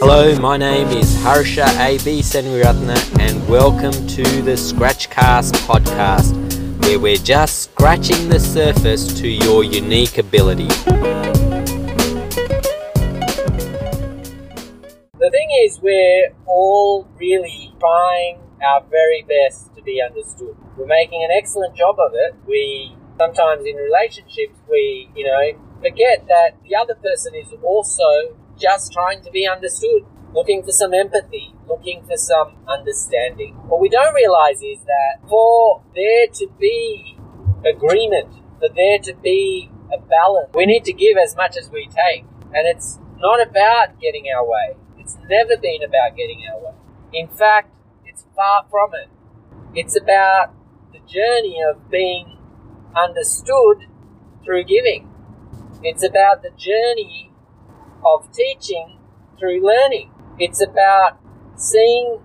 Hello, my name is Harsha A.B. Senwiratna and welcome to the Scratchcast podcast where we're just scratching the surface to your unique ability. The thing is, we're all really trying our very best to be understood. We're making an excellent job of it. We sometimes in relationships, we, you know, forget that the other person is also just trying to be understood, looking for some empathy, looking for some understanding. What we don't realize is that for there to be agreement, for there to be a balance, we need to give as much as we take. And it's not about getting our way. It's never been about getting our way. In fact, it's far from it. It's about the journey of being understood through giving. It's about the journey of teaching through learning. It's about seeing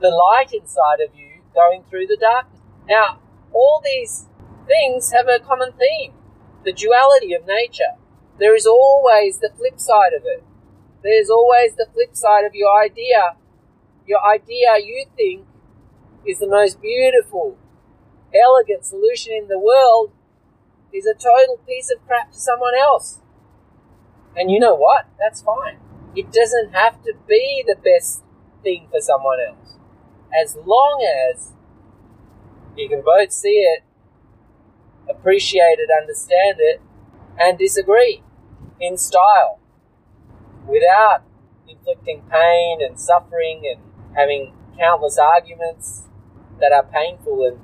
the light inside of you going through the darkness. Now, all these things have a common theme the duality of nature. There is always the flip side of it. There's always the flip side of your idea. Your idea you think is the most beautiful, elegant solution in the world is a total piece of crap to someone else. And you know what? That's fine. It doesn't have to be the best thing for someone else. As long as you can both see it, appreciate it, understand it, and disagree in style without inflicting pain and suffering and having countless arguments that are painful and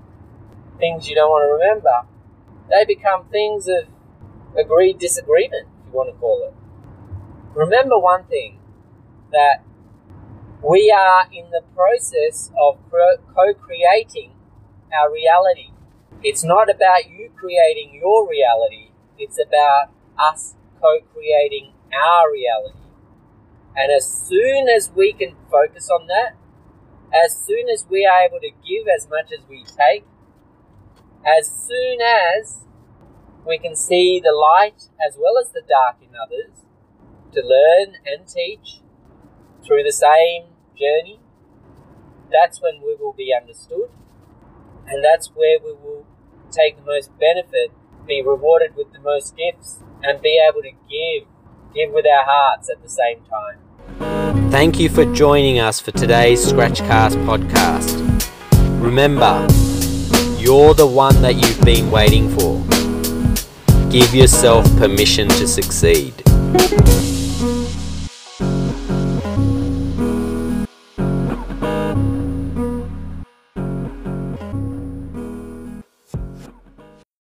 things you don't want to remember, they become things of agreed disagreement, if you want to call it. Remember one thing that we are in the process of co creating our reality. It's not about you creating your reality, it's about us co creating our reality. And as soon as we can focus on that, as soon as we are able to give as much as we take, as soon as we can see the light as well as the dark in others, to learn and teach through the same journey, that's when we will be understood, and that's where we will take the most benefit, be rewarded with the most gifts, and be able to give, give with our hearts at the same time. Thank you for joining us for today's Scratchcast podcast. Remember, you're the one that you've been waiting for. Give yourself permission to succeed.